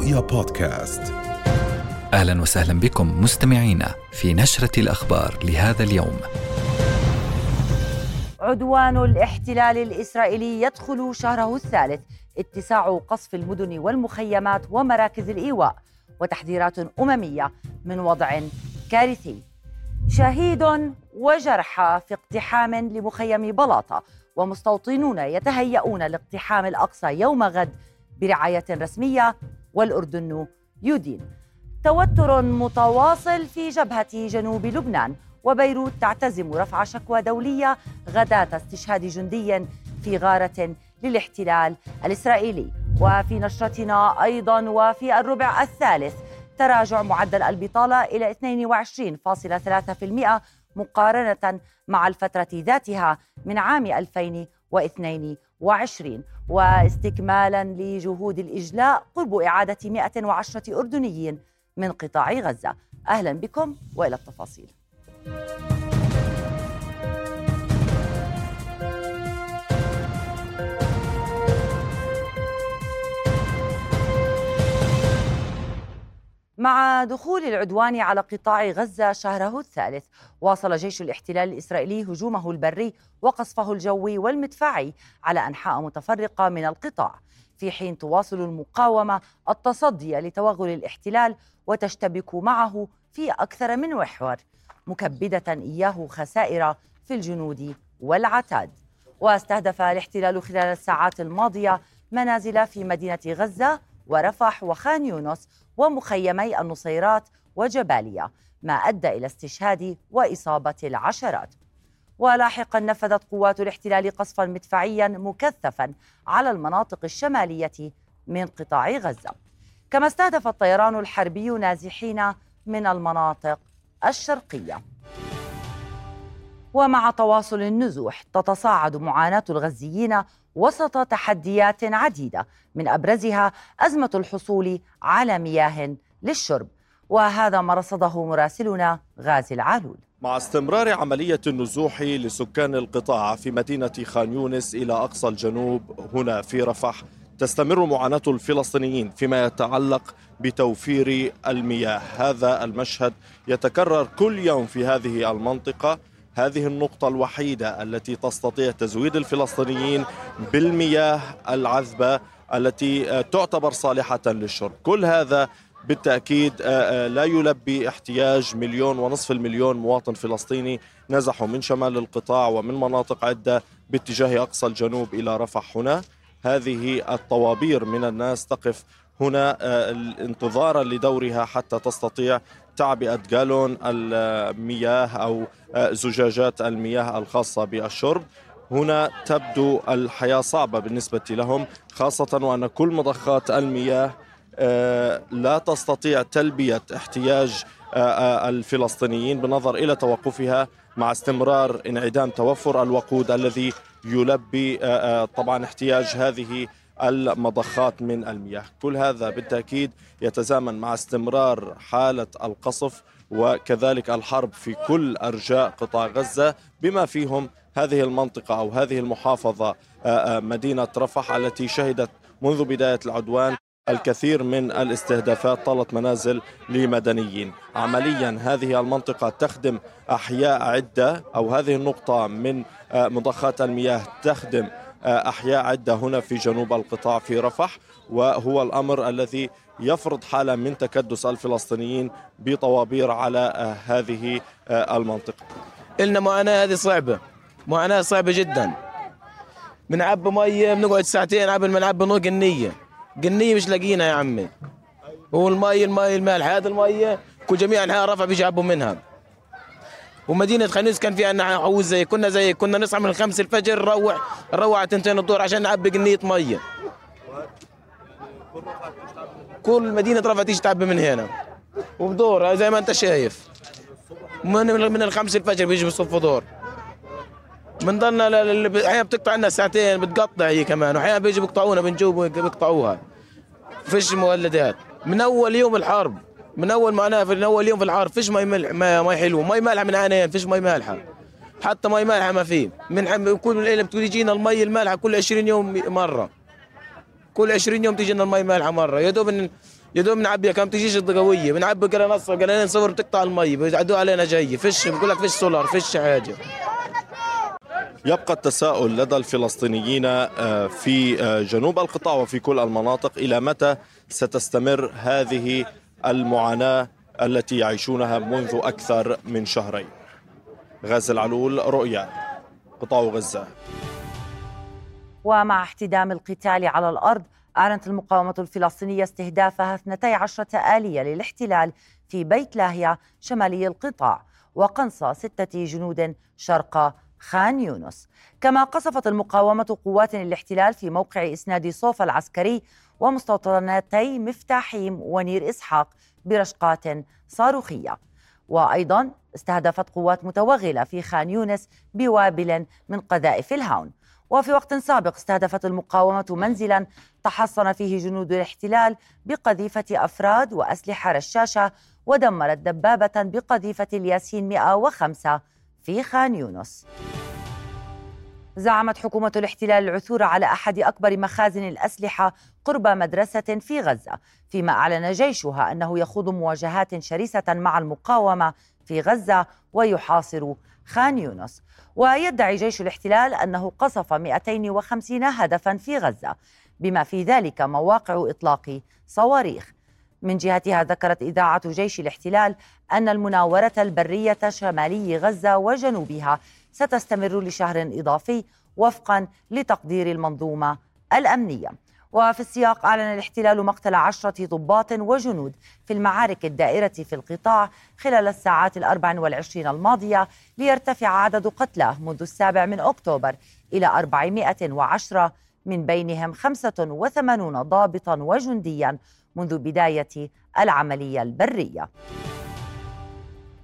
رؤيا بودكاست أهلا وسهلا بكم مستمعينا في نشرة الأخبار لهذا اليوم. عدوان الاحتلال الإسرائيلي يدخل شهره الثالث، اتساع قصف المدن والمخيمات ومراكز الإيواء، وتحذيرات أممية من وضع كارثي. شهيد وجرحى في اقتحام لمخيم بلاطة، ومستوطنون يتهيئون لاقتحام الأقصى يوم غد برعاية رسمية والأردن يدين. توتر متواصل في جبهة جنوب لبنان وبيروت تعتزم رفع شكوى دولية غداة استشهاد جندي في غارة للاحتلال الإسرائيلي وفي نشرتنا أيضا وفي الربع الثالث تراجع معدل البطالة إلى 22.3% مقارنة مع الفترة ذاتها من عام 2022 واستكمالا لجهود الإجلاء قرب إعادة 110 أردنيين من قطاع غزة. أهلا بكم وإلى التفاصيل. مع دخول العدوان على قطاع غزة شهره الثالث. واصل جيش الاحتلال الإسرائيلي هجومه البري وقصفه الجوي والمدفعي على أنحاء متفرقة من القطاع. في حين تواصل المقاومة التصدي لتوغل الاحتلال وتشتبك معه في أكثر من محور. مكبدة إياه خسائر في الجنود والعتاد. واستهدف الاحتلال خلال الساعات الماضية منازل في مدينة غزة ورفح وخان يونس ومخيمي النصيرات وجباليا ما أدى إلى استشهاد وإصابة العشرات. ولاحقا نفذت قوات الاحتلال قصفا مدفعيا مكثفا على المناطق الشمالية من قطاع غزة. كما استهدف الطيران الحربي نازحين من المناطق الشرقية. ومع تواصل النزوح تتصاعد معاناة الغزيين وسط تحديات عديدة. من أبرزها أزمة الحصول على مياه للشرب. وهذا ما رصده مراسلنا غازي العالول. مع استمرار عملية النزوح لسكان القطاع في مدينة خان يونس إلى أقصى الجنوب هنا في رفح تستمر معاناة الفلسطينيين فيما يتعلق بتوفير المياه. هذا المشهد يتكرر كل يوم في هذه المنطقة. هذه النقطة الوحيدة التي تستطيع تزويد الفلسطينيين بالمياه العذبة التي تعتبر صالحة للشرب. كل هذا بالتأكيد آه، آه، لا يلبي احتياج مليون ونصف المليون مواطن فلسطيني نزحوا من شمال القطاع ومن مناطق عدة باتجاه أقصى الجنوب إلى رفح هنا. هذه الطوابير من الناس تقف هنا آه، انتظارا لدورها حتى تستطيع تعبئة جالون المياه أو زجاجات المياه الخاصة بالشرب. هنا تبدو الحياة صعبة بالنسبة لهم خاصة وأن كل مضخات المياه آه، لا تستطيع تلبية احتياج آه، آه، الفلسطينيين بالنظر إلى توقفها مع استمرار انعدام توفر الوقود الذي يلبي طبعا احتياج هذه المضخات من المياه. كل هذا بالتأكيد يتزامن مع استمرار حالة القصف وكذلك الحرب في كل أرجاء قطاع غزة بما فيهم هذه المنطقة أو هذه المحافظة مدينة رفح التي شهدت منذ بداية العدوان الكثير من الاستهدافات طالت منازل لمدنيين. عمليا هذه المنطقة تخدم أحياء عدة أو هذه النقطة من آه، مضخات المياه تخدم آه، أحياء عدة هنا في جنوب القطاع في رفح وهو الأمر الذي يفرض حالة من تكدس الفلسطينيين بطوابير على آه، هذه المنطقة. إلنا معاناة هذه صعبة معاناة صعبة جدا. بنعبي مية بنقعد ساعتين قبل ما نعبي نوق النية قنية مش لاقينا يا عمي. هو المي المالح هذا المية كل جميع أنحاء رفع بيجابوا منها. ومدينة خنيس كان فيها أنها حوز زي كنا زي كنا نصحى من الخمس الفجر نروح نروح على تنتين الظهر عشان نعبي قنية مية. كل مدينة رفع تيجي تعبي من هنا. وبدور زي ما أنت شايف. من من الخمس الفجر بيجي بصف دور بنضلنا أحيانا بتقطع لنا ساعتين بتقطع هي كمان. واحيانا بيجوا بيقطعونا بنجوب بيقطعوها. فيش مولدات. من أول يوم الحرب. من أول معناها من أول يوم في الحرب فيش مي ملح ما مي حلوة مي مالحه من عينين فيش مي مالحة. حتى مي مالحة ما في من كل ليله بتقول يجينا المي المالحة كل 20 يوم مرة. كل 20 يوم تجينا المي مالحة مرة. يا دوب يا دوب بنعبيها كم تجيش قوية. بنعبي قال نص قال صفر بتقطع المي بيعدوا علينا جاي. فيش بقول لك فيش سولار فيش حاجة. يبقى التساؤل لدى الفلسطينيين آه، في آه، جنوب القطاع وفي كل المناطق إلى متى ستستمر هذه المعاناة التي يعيشونها منذ أكثر من شهرين. غازي العلول رؤيا قطاع غزة. ومع احتدام القتال على الأرض أعلنت المقاومة الفلسطينية استهدافها 12 آلية للاحتلال في بيت لاهيا شمالي القطاع وقنص ستة جنود شرق خان يونس كما قصفت المقاومة قوات الاحتلال في موقع إسناد صوفا العسكري ومستوطنتي مفتاحيم ونير إسحاق برشقات صاروخية. وأيضا استهدفت قوات متوغلة في خان يونس بوابل من قذائف الهاون. وفي وقت سابق استهدفت المقاومة منزلا تحصن فيه جنود الاحتلال بقذيفة أفراد وأسلحة رشاشة ودمرت دبابة بقذيفة الياسين 105 في خان يونس. زعمت حكومة الاحتلال العثور على أحد أكبر مخازن الأسلحة قرب مدرسة في غزة فيما أعلن جيشها أنه يخوض مواجهات شرسة مع المقاومة في غزة ويحاصر خان يونس. ويدعي جيش الاحتلال أنه قصف 250 هدفا في غزة بما في ذلك مواقع إطلاق صواريخ. من جهتها ذكرت إذاعة جيش الاحتلال أن المناورة البرية شمالي غزة وجنوبها ستستمر لشهر إضافي وفقا لتقدير المنظومة الأمنية. وفي السياق أعلن الاحتلال مقتل عشرة ضباط وجنود في المعارك الدائرة في القطاع خلال الساعات الأربع والعشرين الماضية ليرتفع عدد قتلاه منذ السابع من أكتوبر إلى أربعمائة وعشرة من بينهم خمسة وثمانون ضابطا وجنديا منذ بداية العملية البرية.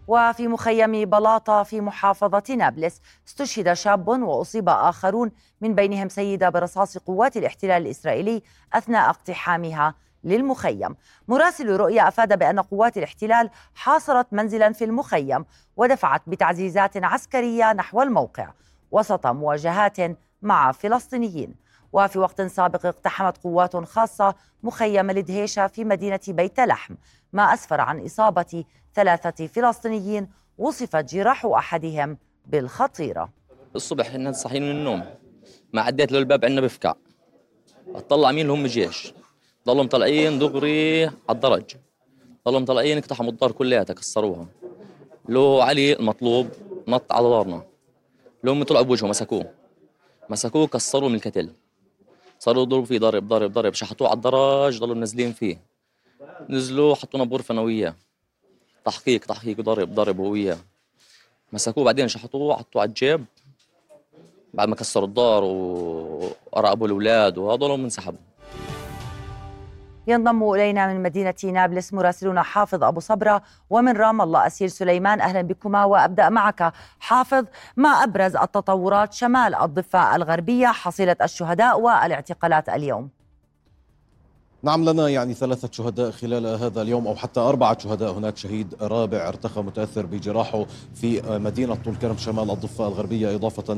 وفي مخيم بلاطة في محافظة نابلس استشهد شاب وأصيب آخرون من بينهم سيدة برصاص قوات الاحتلال الإسرائيلي أثناء اقتحامها للمخيم. مراسل رؤيا أفاد بأن قوات الاحتلال حاصرت منزلا في المخيم ودفعت بتعزيزات عسكرية نحو الموقع وسط مواجهات مع فلسطينيين. وفي وقت سابق اقتحمت قوات خاصة مخيم الدهيشة في مدينة بيت لحم ما أسفر عن إصابة ثلاثة فلسطينيين وصفت جراح أحدهم بالخطيرة. الصبح إحنا صاحيين من النوم ما عديت له الباب عندنا بفكع أطلع مين هم جيش. ضلوا مطلعين دغري على الدرج ضلوا مطلعين اقتحموا الدار كلياتها كسروها لو علي المطلوب نط على دارنا. لو طلعوا بوجهه مسكوه. مسكوه كسروه من الكتل. صاروا يضربوا فيه ضرب ضرب ضرب. شحطوه على الدرج ضلوا منزلين فيه. نزلوا حطونا بغرفه أنا وياه. تحقيق تحقيق. ضرب ضرب هو وياه. مسكوه. بعدين شحطوه حطوه؟ على الجيب. بعد ما كسروا الدار وقرأبوا الأولاد. وهذول انسحبوا ينضم إلينا من مدينة نابلس مراسلنا حافظ أبو صبرة ومن رام الله أسير سليمان. أهلا بكما وأبدأ معك حافظ. ما أبرز التطورات شمال الضفة الغربية حصيلة الشهداء والإعتقالات اليوم؟ نعم لنا يعني ثلاثة شهداء خلال هذا اليوم أو حتى أربعة شهداء. هناك شهيد رابع ارتقى متأثر بجراحه في مدينة طول كرم شمال الضفة الغربية إضافة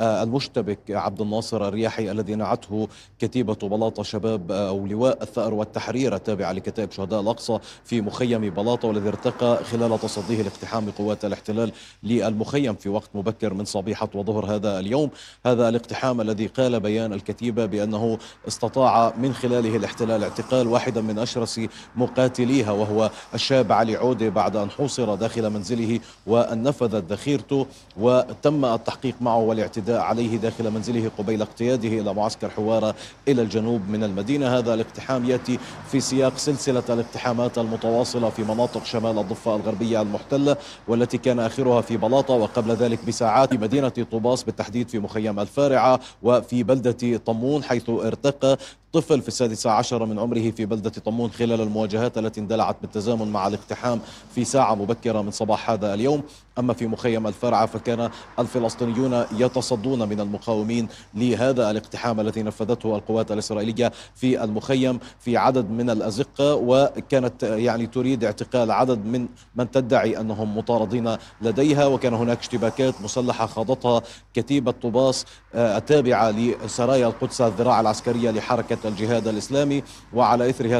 للمشتبك عبد الناصر الرياحي الذي نعته كتيبة بلاطة شباب أو لواء الثأر والتحرير التابعة لكتائب شهداء الأقصى في مخيم بلاطة والذي ارتقى خلال تصديه لاقتحام قوات الاحتلال للمخيم في وقت مبكر من صبيحة وظهر هذا اليوم. هذا الاقتحام الذي قال بيان الكتيبة بأنه استطاع من خلاله الاحتلال خلال اعتقال واحدا من أشرس مقاتليها وهو الشاب علي عودة بعد أن حوصر داخل منزله وأن نفذت ذخيرته وتم التحقيق معه والاعتداء عليه داخل منزله قبيل اقتياده إلى معسكر حوارة إلى الجنوب من المدينة. هذا الاقتحام يأتي في سياق سلسلة الاقتحامات المتواصلة في مناطق شمال الضفة الغربية المحتلة والتي كان آخرها في بلاطة وقبل ذلك بساعات في مدينة طوباس بالتحديد في مخيم الفارعة وفي بلدة طمون حيث ارتقى طفل في السادسة عشر من عمره في بلدة طمون خلال المواجهات التي اندلعت بالتزامن مع الاقتحام في ساعة مبكرة من صباح هذا اليوم. أما في مخيم الفرعة فكان الفلسطينيون يتصدون من المقاومين لهذا الاقتحام الذي نفذته القوات الإسرائيلية في المخيم في عدد من الأزقة وكانت يعني تريد اعتقال عدد من من تدعي أنهم مطاردين لديها. وكان هناك اشتباكات مسلحة خاضتها كتيبة طوباس آه، التابعة لسرايا القدس الذراع العسكرية لحركة حركة الجهاد الإسلامي. وعلى إثرها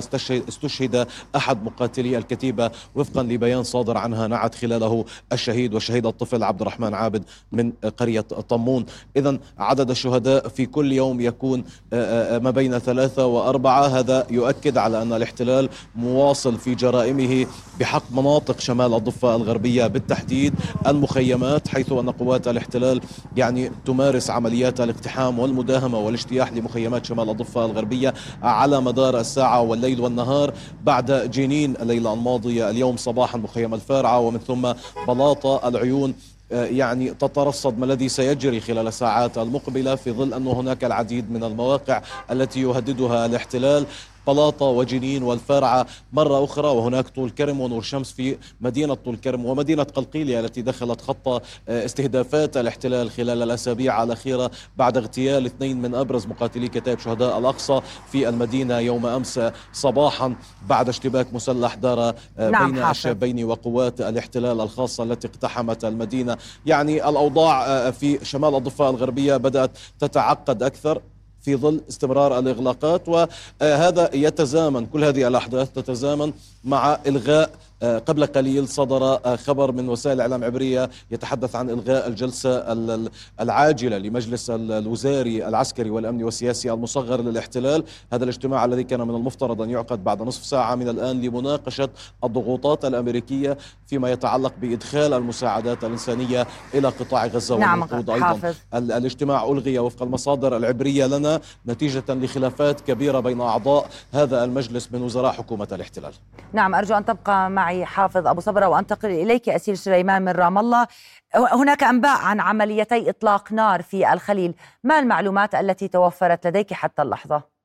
استشهد أحد مقاتلي الكتيبة وفقا لبيان صادر عنها نعت خلاله الشهيد والشهيد الطفل عبد الرحمن عابد من قرية طمون. إذا عدد الشهداء في كل يوم يكون آه، آه، ما بين ثلاثة وأربعة. هذا يؤكد على أن الاحتلال مواصل في جرائمه بحق مناطق شمال الضفة الغربية. بالتحديد المخيمات حيث أن قوات الاحتلال يعني تمارس عمليات الاقتحام والمداهمة والاجتياح لمخيمات شمال الضفة الغربية على مدار الساعة والليل والنهار بعد جنين الليلة الماضية. اليوم صباحا مخيم الفارعة ومن ثم بلاطة العيون آه، يعني تترصد ما الذي سيجري خلال الساعات المقبلة في ظل أن هناك العديد من المواقع التي يهددها الاحتلال. بلاطة وجنين والفارعة مرة أخرى وهناك طول كرم ونور شمس في مدينة طول كرم ومدينة قلقيلية التي دخلت خط آه، استهدافات الاحتلال خلال الأسابيع الأخيرة بعد اغتيال اثنين من أبرز مقاتلي كتائب شهداء الأقصى في المدينة يوم أمس صباحا بعد اشتباك مسلح دار آه، نعم بين حافظ. الشابين وقوات الاحتلال الخاصة التي اقتحمت المدينة يعني الأوضاع آه، في شمال الضفة الغربية بدأت تتعقد أكثر في ظل استمرار الإغلاقات وهذا يتزامن كل هذه الأحداث تتزامن مع إلغاء قبل قليل صدر آه، خبر من وسائل الإعلام العبرية يتحدث عن إلغاء الجلسة ال- ال- العاجلة لمجلس ال- الوزاري العسكري والأمني والسياسي المصغر للاحتلال. هذا الاجتماع الذي كان من المفترض أن يعقد بعد نصف ساعة من الآن لمناقشة الضغوطات الأمريكية فيما يتعلق بإدخال المساعدات الإنسانية إلى قطاع غزة نعم والنقود أيضا. حافظ. ال- الاجتماع ألغي وفق المصادر العبرية لنا نتيجة لخلافات كبيرة بين أعضاء هذا المجلس من وزراء حكومة الاحتلال. نعم أرجو أن تبقى معي حافظ أبو صبرة وأنتقل إليك أسيل سليمان من رام الله هناك أنباء عن عمليتي إطلاق نار في الخليل ما المعلومات التي توفرت لديك حتى اللحظة؟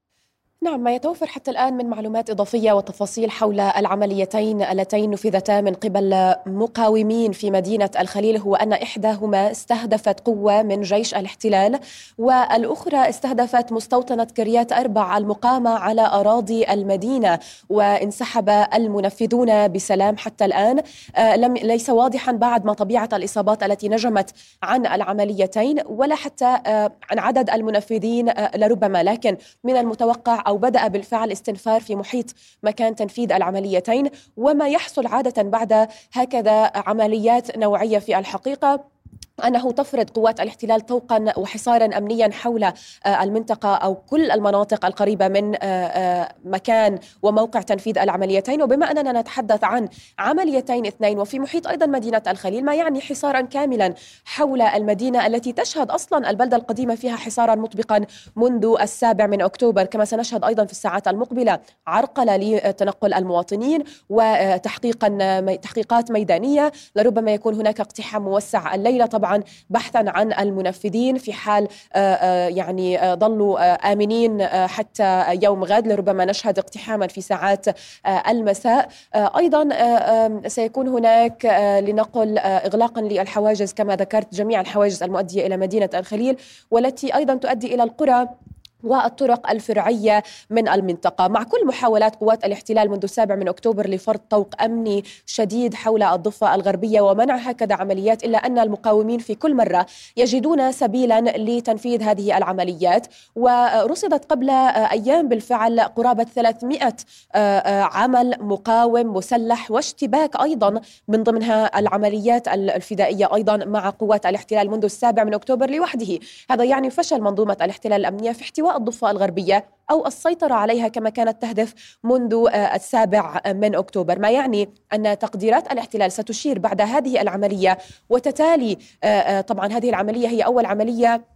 نعم ما يتوفر حتى الآن من معلومات إضافية وتفاصيل حول العمليتين اللتين نفذتا من قبل مقاومين في مدينة الخليل هو أن إحداهما استهدفت قوة من جيش الاحتلال والأخرى استهدفت مستوطنة كريات أربع المقامة على أراضي المدينة وانسحب المنفذون بسلام حتى الآن. آه، لم ليس واضحا بعد ما طبيعة الإصابات التي نجمت عن العمليتين ولا حتى آه، عن عدد المنفذين آه، لربما لكن من المتوقع أو بدأ بالفعل استنفار في محيط مكان تنفيذ العمليتين. وما يحصل عادة بعد هكذا عمليات نوعية في الحقيقة. أنه تفرض قوات الاحتلال طوقا وحصارا أمنيا حول آه، المنطقة أو كل المناطق القريبة من آه، آه، مكان وموقع تنفيذ العمليتين. وبما أننا نتحدث عن عمليتين اثنين وفي محيط أيضا مدينة الخليل ما يعني حصارا كاملا حول المدينة التي تشهد أصلا البلدة القديمة فيها حصارا مطبقا منذ السابع من أكتوبر كما سنشهد أيضا في الساعات المقبلة عرقلة لتنقل المواطنين وتحقيقا تحقيقات ميدانية. لربما يكون هناك اقتحام موسع الليلة. طبعا بحثا عن المنفذين في حال آه، آه، يعني ظلوا آه، آمنين حتى يوم غد لربما نشهد اقتحاما في ساعات المساء. أيضا سيكون هناك لنقل إغلاقا للحواجز كما ذكرت جميع الحواجز المؤدية إلى مدينة الخليل والتي أيضا تؤدي إلى القرى. والطرق الفرعية من المنطقة. مع كل محاولات قوات الاحتلال منذ السابع من أكتوبر لفرض طوق أمني شديد حول الضفة الغربية ومنع هكذا عمليات إلا أن المقاومين في كل مرة يجدون سبيلا لتنفيذ هذه العمليات. ورصدت قبل أيام بالفعل قرابة 300 عمل مقاوم مسلح واشتباك أيضا من ضمنها العمليات الفدائية أيضا مع قوات الاحتلال منذ السابع من أكتوبر لوحده. هذا يعني فشل منظومة الاحتلال الأمنية في احتواء الضفة الغربية أو السيطرة عليها كما كانت تهدف منذ آه، السابع من أكتوبر. ما يعني أن تقديرات الاحتلال ستشير بعد هذه العملية وتتالي آه، آه، طبعا هذه العملية هي أول عملية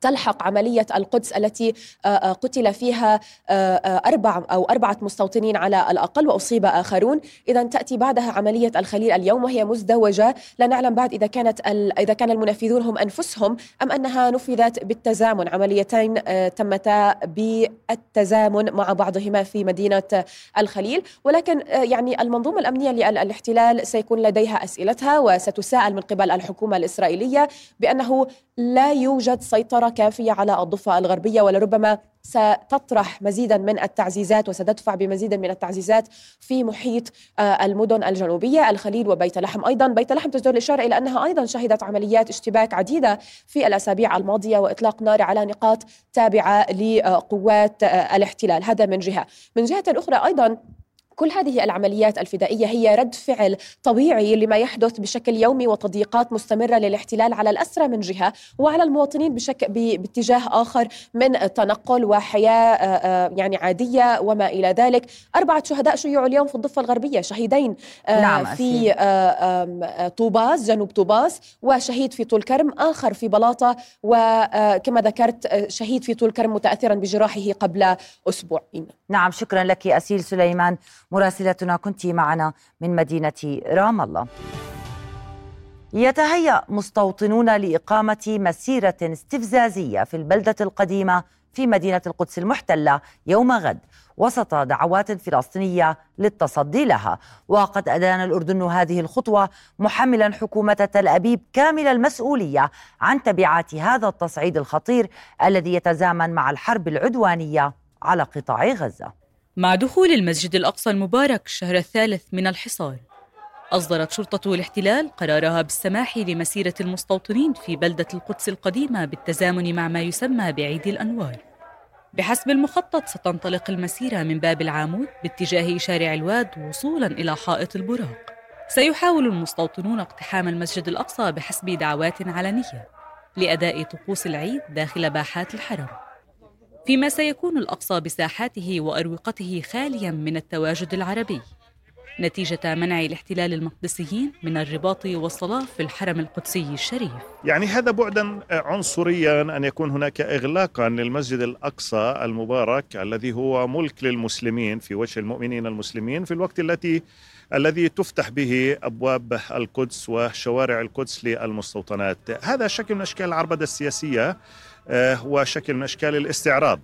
تلحق عملية القدس التي آه، آه، قتل فيها آه، أربع أو أربعة مستوطنين على الأقل وأصيب آخرون إذا تأتي بعدها عملية الخليل اليوم وهي مزدوجة. لا نعلم بعد إذا كانت إذا كان المنفذون هم أنفسهم أم أنها نفذت بالتزامن. عمليتين تمتا بالتزامن مع بعضهما في مدينة الخليل. ولكن يعني المنظومة الأمنية للاحتلال سيكون لديها أسئلتها وستساءل من قبل الحكومة الإسرائيلية بأنه لا يوجد سيطرة كافية على الضفة الغربية ولربما ستطرح مزيدا من التعزيزات وستدفع بمزيد من التعزيزات في محيط آه، المدن الجنوبية الخليل وبيت لحم. أيضا بيت لحم تجدر الإشارة إلى أنها أيضا شهدت عمليات اشتباك عديدة في الأسابيع الماضية وإطلاق نار على نقاط تابعة لقوات آه، الاحتلال. هذا من جهة. من جهة أخرى أيضا كل هذه العمليات الفدائية هي رد فعل طبيعي لما يحدث بشكل يومي وتضييقات مستمرة للاحتلال على الأسرى من جهة وعلى المواطنين بشكل باتجاه آخر من تنقل وحياة آه، آه، يعني عادية وما إلى ذلك. أربعة شهداء شيعوا اليوم في الضفة الغربية شهيدين آه، نعم، في طوباس جنوب طوباس وشهيد في طول كرم آخر في بلاطة وكما ذكرت شهيد في طول كرم متاثرا بجراحه قبل أسبوعين. نعم شكرا لك أسيل سليمان. مراسلتنا كنت معنا من مدينة رام الله. يتهيأ مستوطنون لإقامة مسيرة استفزازية في البلدة القديمة في مدينة القدس المحتلة يوم غد وسط دعوات فلسطينية للتصدي لها. وقد أدان الأردن هذه الخطوة محملا حكومة تل أبيب كامل المسؤولية عن تبعات هذا التصعيد الخطير الذي يتزامن مع الحرب العدوانية على قطاع غزة. مع دخول المسجد الأقصى المبارك الشهر الثالث من الحصار. أصدرت شرطة الاحتلال قرارها بالسماح لمسيرة المستوطنين في بلدة القدس القديمة بالتزامن مع ما يسمى بعيد الأنوار. بحسب المخطط ستنطلق المسيرة من باب العامود باتجاه شارع الواد وصولا إلى حائط البراق. سيحاول المستوطنون اقتحام المسجد الأقصى بحسب دعوات علنية لأداء طقوس العيد داخل باحات الحرم. فيما سيكون الأقصى بساحاته وأروقته خاليا من التواجد العربي. نتيجة منع الاحتلال المقدسيين من الرباط والصلاة في الحرم القدسي الشريف. يعني هذا بعدا عنصريا أن يكون هناك إغلاقا للمسجد الأقصى المبارك الذي هو ملك للمسلمين في وجه المؤمنين المسلمين في الوقت التي الذي تفتح به أبواب القدس وشوارع القدس للمستوطنات، هذا شكل من أشكال العربدة السياسية آه، هو شكل من أشكال الاستعراض.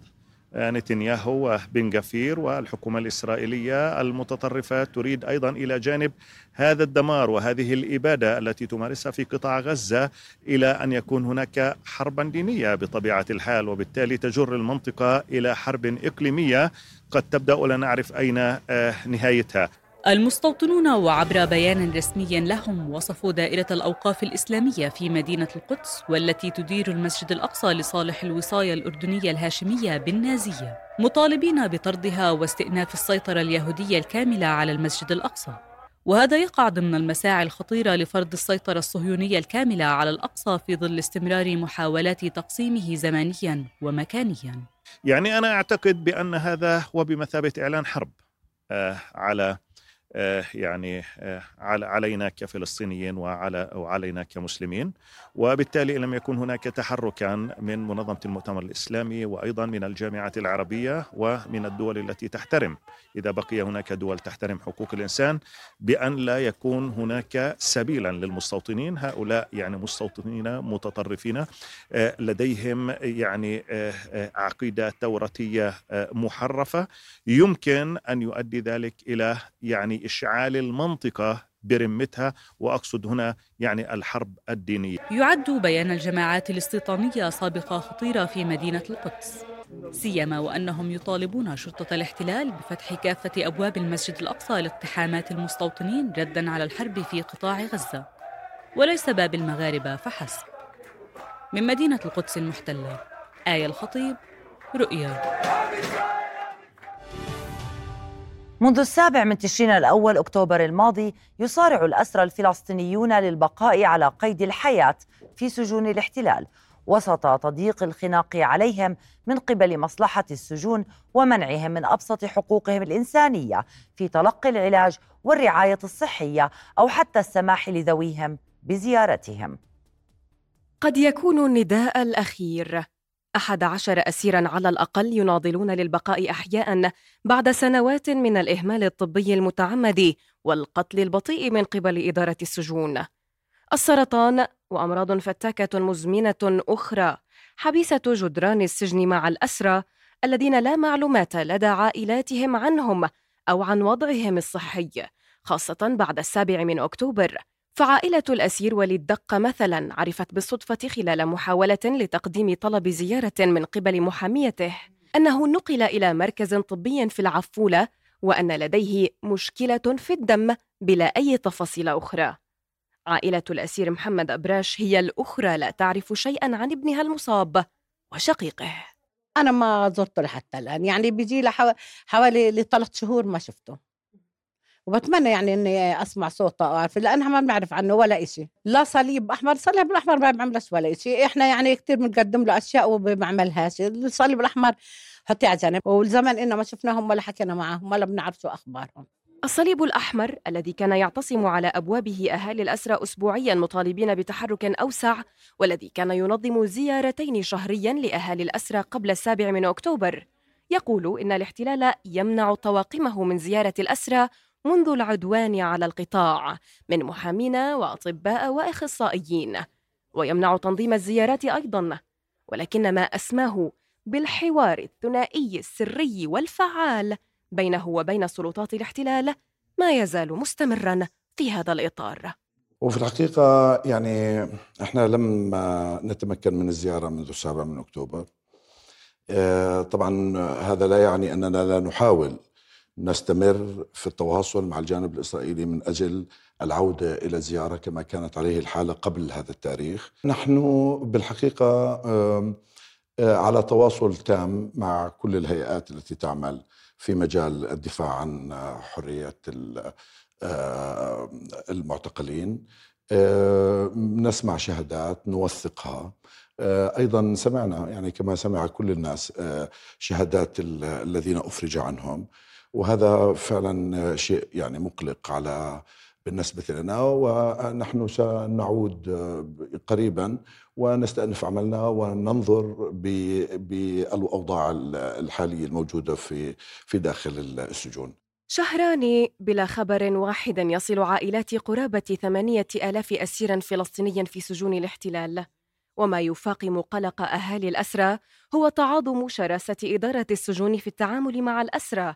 آه، نتنياهو وبن غفير والحكومة الإسرائيلية المتطرفة تريد أيضا إلى جانب هذا الدمار وهذه الإبادة التي تمارسها في قطاع غزة إلى أن يكون هناك حربا دينية بطبيعة الحال وبالتالي تجر المنطقة إلى حرب إقليمية. قد تبدأ ولا نعرف أين آه، نهايتها. المستوطنون وعبر بيان رسمي لهم وصفوا دائرة الأوقاف الإسلامية في مدينة القدس والتي تدير المسجد الأقصى لصالح الوصاية الأردنية الهاشمية بالنازية. مطالبين بطردها واستئناف السيطرة اليهودية الكاملة على المسجد الأقصى. وهذا يقع ضمن المساعي الخطيرة لفرض السيطرة الصهيونية الكاملة على الأقصى في ظل استمرار محاولات تقسيمه زمانيا ومكانيا. يعني أنا أعتقد بأن هذا هو بمثابة إعلان حرب آه على يعني آه، علينا كفلسطينيين وعلى وعلينا كمسلمين وبالتالي لم يكن هناك تحركا من منظمة المؤتمر الإسلامي وأيضا من الجامعات العربية ومن الدول التي تحترم. إذا بقي هناك دول تحترم حقوق الإنسان بأن لا يكون هناك سبيلا للمستوطنين هؤلاء يعني مستوطنين متطرفين آه، لديهم يعني عقيدة توراتيه محرفة. يمكن أن يؤدي ذلك إلى يعني إشعال المنطقة برمتها وأقصد هنا يعني الحرب الدينية. يعد بيان الجماعات الاستيطانية سابقة خطيرة في مدينة القدس سيما وأنهم يطالبون شرطة الاحتلال بفتح كافة أبواب المسجد الأقصى لاقتحامات المستوطنين ردا على الحرب في قطاع غزة وليس باب المغاربة فحسب. من مدينة القدس المحتلة آية الخطيب رؤيا. منذ السابع من تشرين الأول أكتوبر الماضي يصارع الأسرى الفلسطينيون للبقاء على قيد الحياة في سجون الاحتلال وسط تضييق الخناق عليهم من قبل مصلحة السجون ومنعهم من أبسط حقوقهم الإنسانية في تلقي العلاج والرعاية الصحية أو حتى السماح لذويهم بزيارتهم. قد يكون النداء الأخير. أحد عشر أسيرا على الأقل يناضلون للبقاء أحياء بعد سنوات من الإهمال الطبي المتعمد والقتل البطيء من قبل إدارة السجون. السرطان وأمراض فتاكة مزمنة أخرى حبيسة جدران السجن مع الأسرى الذين لا معلومات لدى عائلاتهم عنهم أو عن وضعهم الصحي خاصة بعد السابع من أكتوبر. فعائلة الأسير وليد دقة مثلا عرفت بالصدفة خلال محاولة لتقديم طلب زيارة من قبل محاميته أنه نقل إلى مركز طبي في العفولة وأن لديه مشكلة في الدم بلا أي تفاصيل أخرى. عائلة الأسير محمد أبراش هي الأخرى لا تعرف شيئا عن ابنها المصاب وشقيقه. أنا ما زرته لحتى الآن يعني بيجي له حوالي لثلاث شهور ما شفته. وبتمنى يعني إني أسمع صوته. اعرف لانها ما بنعرف عنه ولا إشي. لا صليب أحمر الصليب الأحمر ما بيعملش ولا إشي. إحنا يعني كثير بنقدم له أشياء وما بيعملهاش الصليب الأحمر حطيه على جنب والزمن إنه ما شفناهم ولا حكينا معهم ولا بنعرف شو أخبارهم. الصليب الأحمر الذي كان يعتصم على أبوابه أهالي الأسرى أسبوعيا مطالبين بتحرك أوسع والذي كان ينظم زيارتين شهريا لأهالي الأسرى قبل السابع من أكتوبر. يقول إن الاحتلال يمنع طواقمه من زيارة الأسرى منذ العدوان على القطاع من محامين وأطباء وأخصائيين ويمنع تنظيم الزيارات أيضا ولكن ما أسماه بالحوار الثنائي السري والفعال بينه وبين سلطات الاحتلال ما يزال مستمرا في هذا الإطار. وفي الحقيقة يعني إحنا لم نتمكن من الزيارة منذ السابع من أكتوبر. آه، طبعا هذا لا يعني أننا لا نحاول نستمر في التواصل مع الجانب الإسرائيلي من أجل العودة إلى الزيارة كما كانت عليه الحالة قبل هذا التاريخ. نحن بالحقيقة آه، على تواصل تام مع كل الهيئات التي تعمل في مجال الدفاع عن حرية آه، المعتقلين. آه، نسمع شهادات نوثقها. آه، أيضا سمعنا يعني كما سمع كل الناس شهادات الذين أفرج عنهم. وهذا فعلا شيء يعني مقلق على بالنسبة لنا ونحن سنعود قريبا ونستأنف عملنا وننظر بالأوضاع الحالية الموجودة في في داخل السجون. شهران بلا خبر واحد يصل عائلات قرابة ثمانية آلاف أسير فلسطيني في سجون الاحتلال. وما يفاقم قلق أهالي الأسرى هو تعاظم شراسة إدارة السجون في التعامل مع الأسرى.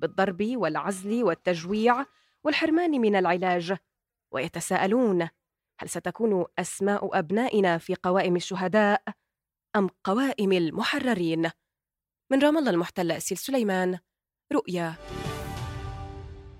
بالضرب والعزل والتجويع والحرمان من العلاج. ويتساءلون هل ستكون أسماء أبنائنا في قوائم الشهداء أم قوائم المحررين؟ من رام الله المحتل أسيل سليمان رؤيا.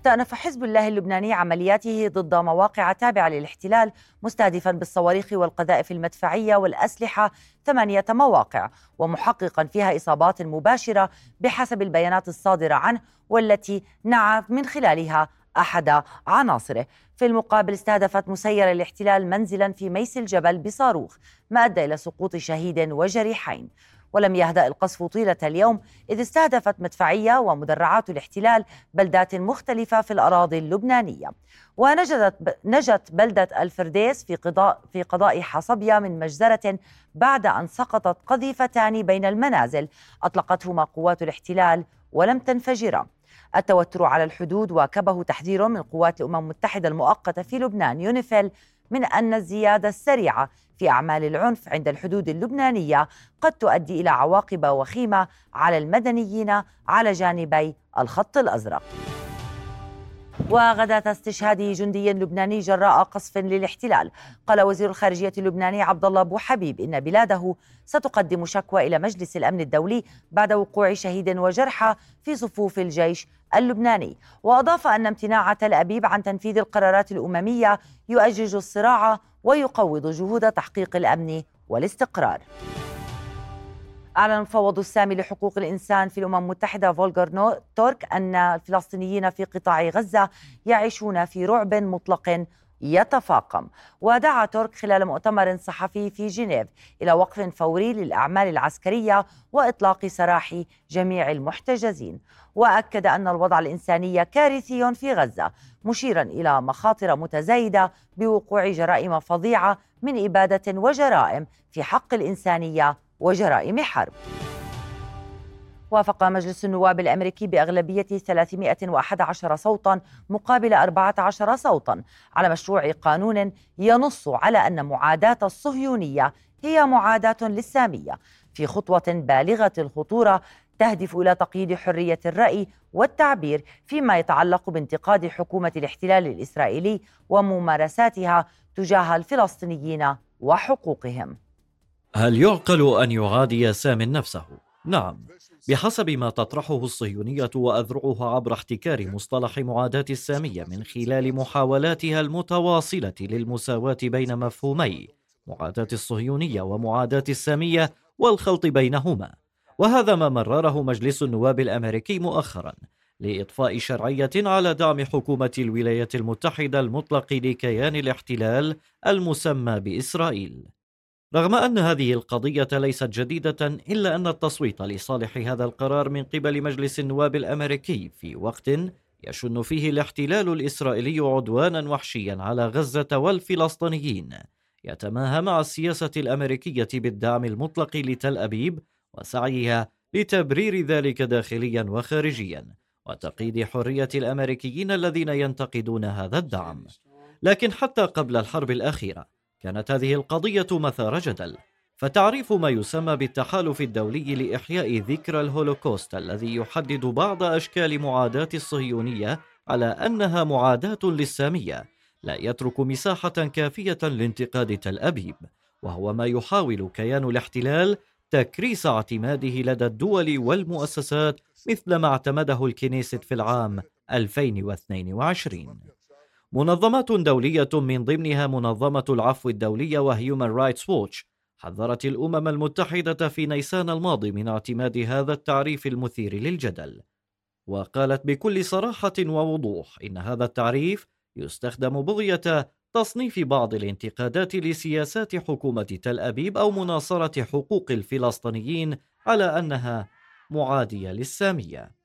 استأنف حزب الله اللبناني عملياته ضد مواقع تابعة للاحتلال مستهدفا بالصواريخ والقذائف المدفعية والأسلحة ثمانية مواقع ومحققا فيها إصابات مباشرة بحسب البيانات الصادرة عنه والتي نعى من خلالها أحد عناصره. في المقابل استهدفت مسيرة الاحتلال منزلا في ميس الجبل بصاروخ ما أدى إلى سقوط شهيد وجريحين. ولم يهدأ القصف طيلة اليوم إذ استهدفت مدفعية ومدرعات الاحتلال بلدات مختلفة في الأراضي اللبنانية. ونجدت نجت بلدة الفرديس في قضاء في قضاء حصبية من مجزرة بعد أن سقطت قذيفتان بين المنازل. أطلقتهما قوات الاحتلال ولم تنفجرا. التوتر على الحدود واكبه تحذير من قوات الأمم المتحدة المؤقتة في لبنان. يونيفيل من أن الزيادة السريعة في أعمال العنف عند الحدود اللبنانية قد تؤدي إلى عواقب وخيمة على المدنيين على جانبي الخط الأزرق. وغداة استشهاد جندي لبناني جراء قصف للاحتلال. قال وزير الخارجية اللبناني عبد الله أبو حبيب إن بلاده ستقدم شكوى إلى مجلس الأمن الدولي بعد وقوع شهيد وجرحى في صفوف الجيش اللبناني. وأضاف أن امتناع تل أبيب عن تنفيذ القرارات الأممية يؤجج الصراع ويقوض جهود تحقيق الأمن والاستقرار. أعلن المفوض السامي لحقوق الإنسان في الأمم المتحدة فولغر تورك أن الفلسطينيين في قطاع غزة يعيشون في رعب مطلق يتفاقم. ودعا ترك خلال مؤتمر صحفي في جنيف إلى وقف فوري للأعمال العسكرية وإطلاق سراح جميع المحتجزين. وأكد أن الوضع الإنساني كارثي في غزة مشيرا إلى مخاطر متزايدة بوقوع جرائم فظيعة من إبادة وجرائم في حق الإنسانية وجرائم حرب. وافق مجلس النواب الأمريكي بأغلبية 311 صوتا مقابل 14 صوتا على مشروع قانون ينص على أن معاداة الصهيونية هي معاداة للسامية. في خطوة بالغة الخطورة تهدف إلى تقييد حرية الرأي والتعبير فيما يتعلق بانتقاد حكومة الاحتلال الإسرائيلي وممارساتها تجاه الفلسطينيين وحقوقهم. هل يعقل أن يعادي سام نفسه؟ نعم بحسب ما تطرحه الصهيونية وأذرعها عبر احتكار مصطلح معاداة السامية من خلال محاولاتها المتواصلة للمساواة بين مفهومي معاداة الصهيونية ومعاداة السامية والخلط بينهما وهذا ما مرره مجلس النواب الأمريكي مؤخرا لإضفاء شرعية على دعم حكومة الولايات المتحدة المطلق لكيان الاحتلال المسمى بإسرائيل رغم أن هذه القضية ليست جديدة إلا أن التصويت لصالح هذا القرار من قبل مجلس النواب الأمريكي في وقت يشن فيه الاحتلال الإسرائيلي عدوانا وحشيا على غزة والفلسطينيين. يتماهى مع السياسة الأمريكية بالدعم المطلق لتل أبيب وسعيها لتبرير ذلك داخليا وخارجيا وتقييد حرية الأمريكيين الذين ينتقدون هذا الدعم. لكن حتى قبل الحرب الأخيرة كانت هذه القضية مثار جدل فتعريف ما يسمى بالتحالف الدولي لإحياء ذكرى الهولوكوست الذي يحدد بعض أشكال معاداة الصهيونية على أنها معاداة للسامية لا يترك مساحة كافية لانتقاد تل أبيب وهو ما يحاول كيان الاحتلال تكريس اعتماده لدى الدول والمؤسسات مثل ما اعتمده الكنيست في العام 2022 منظمات دولية من ضمنها منظمة العفو الدولية وهيومان رايتس ووتش حذرت الأمم المتحدة في نيسان الماضي من اعتماد هذا التعريف المثير للجدل. وقالت بكل صراحة ووضوح إن هذا التعريف يستخدم بغية تصنيف بعض الانتقادات لسياسات حكومة تل أبيب أو مناصرة حقوق الفلسطينيين على أنها معادية للسامية.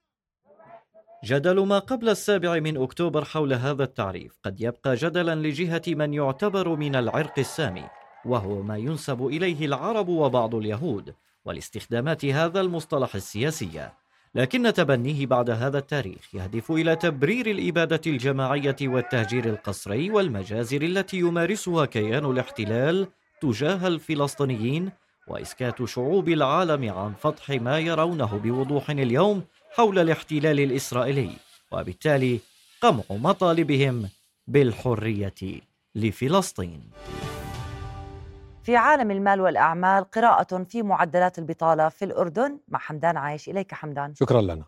جدل ما قبل السابع من أكتوبر حول هذا التعريف. قد يبقى جدلا لجهة من يعتبر من العرق السامي وهو ما ينسب إليه العرب وبعض اليهود ولاستخدامات هذا المصطلح السياسية. لكن تبنيه بعد هذا التاريخ يهدف إلى تبرير الإبادة الجماعية والتهجير القسري والمجازر التي يمارسها كيان الاحتلال تجاه الفلسطينيين وإسكات شعوب العالم عن فتح ما يرونه بوضوح اليوم حول الاحتلال الإسرائيلي وبالتالي قمع مطالبهم بالحرية لفلسطين. في عالم المال والأعمال قراءة في معدلات البطالة في الأردن. مع حمدان عايش إليك حمدان. شكرا لنا.